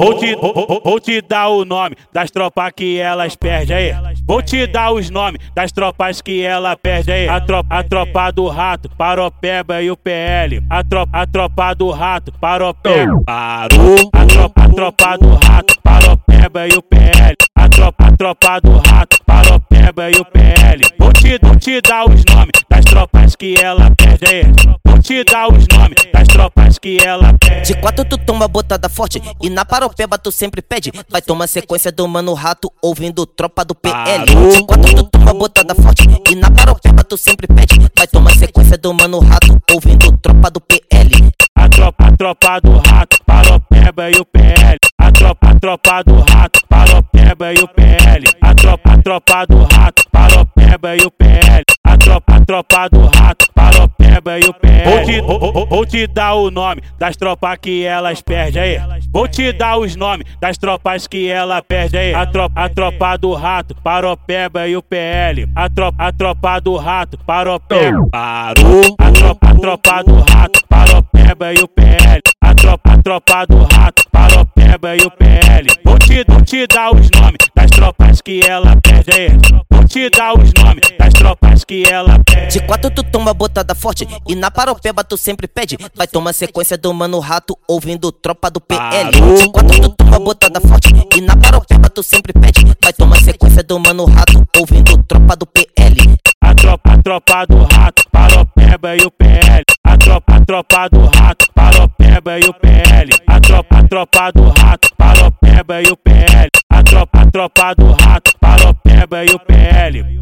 Vou te, vou, vou te dar o nome das tropas que elas perdem aí. Vou te dar os nomes das tropas que ela perde aí. A a tropa do rato, Paropeba e o PL. A a tropa do rato, Paropeba. Parou. A a tropa do rato, Paropeba e o PL. A tropa, a tropa do rato, Paropeba e o PL. Vou te, vou te dar os nomes das tropas que ela perde aí. Te dar os nomes das tropas que ela perde. De quatro tu toma botada forte e na paropeba tu sempre pede. Vai tomar sequência do mano rato ouvindo tropa do PL. De quatro tu toma botada forte e na paropeba tu sempre pede. Vai tomar sequência do mano rato ouvindo tropa do PL. A tropa, a tropa do rato, Paropeba e o PL. A tropa, a tropa do rato, Paropeba e o PL. A tropa, a tropa do rato, Paropeba e o PL. A tropa, do rato, Paropeba e o PL. Vou te, vou- vou te dar o nome das tropas que elas perdem aí. Vou te dar os nomes das tropas que ela perde aí. A tropa, a tropa do rato, Paropeba e o PL. A tropa, a tropa do rato, Paropeba. Parou. A tropa, a tropa do rato, Paropeba e o PL. A tropa, a tropa do rato, Paropeba e o PL. Vou te, vou te dar os nomes das tropas que ela perde aí. Te dar os nomes das tropas que ela perde. De quatro tu toma botada forte e na paropeba tu sempre pede. Vai tomar sequência do mano rato ouvindo tropa do PL. De quatro tu toma botada forte e na paropeba tu sempre pede. Vai tomar sequência do mano rato ouvindo tropa do PL. A tropa, a tropa do rato, Paropeba e o PL. A tropa, a tropa do rato, Paropeba e o PL. A tropa, a tropa do rato, Paropeba e o PL. Tropa, tropa do rato, Paropeba e o PL.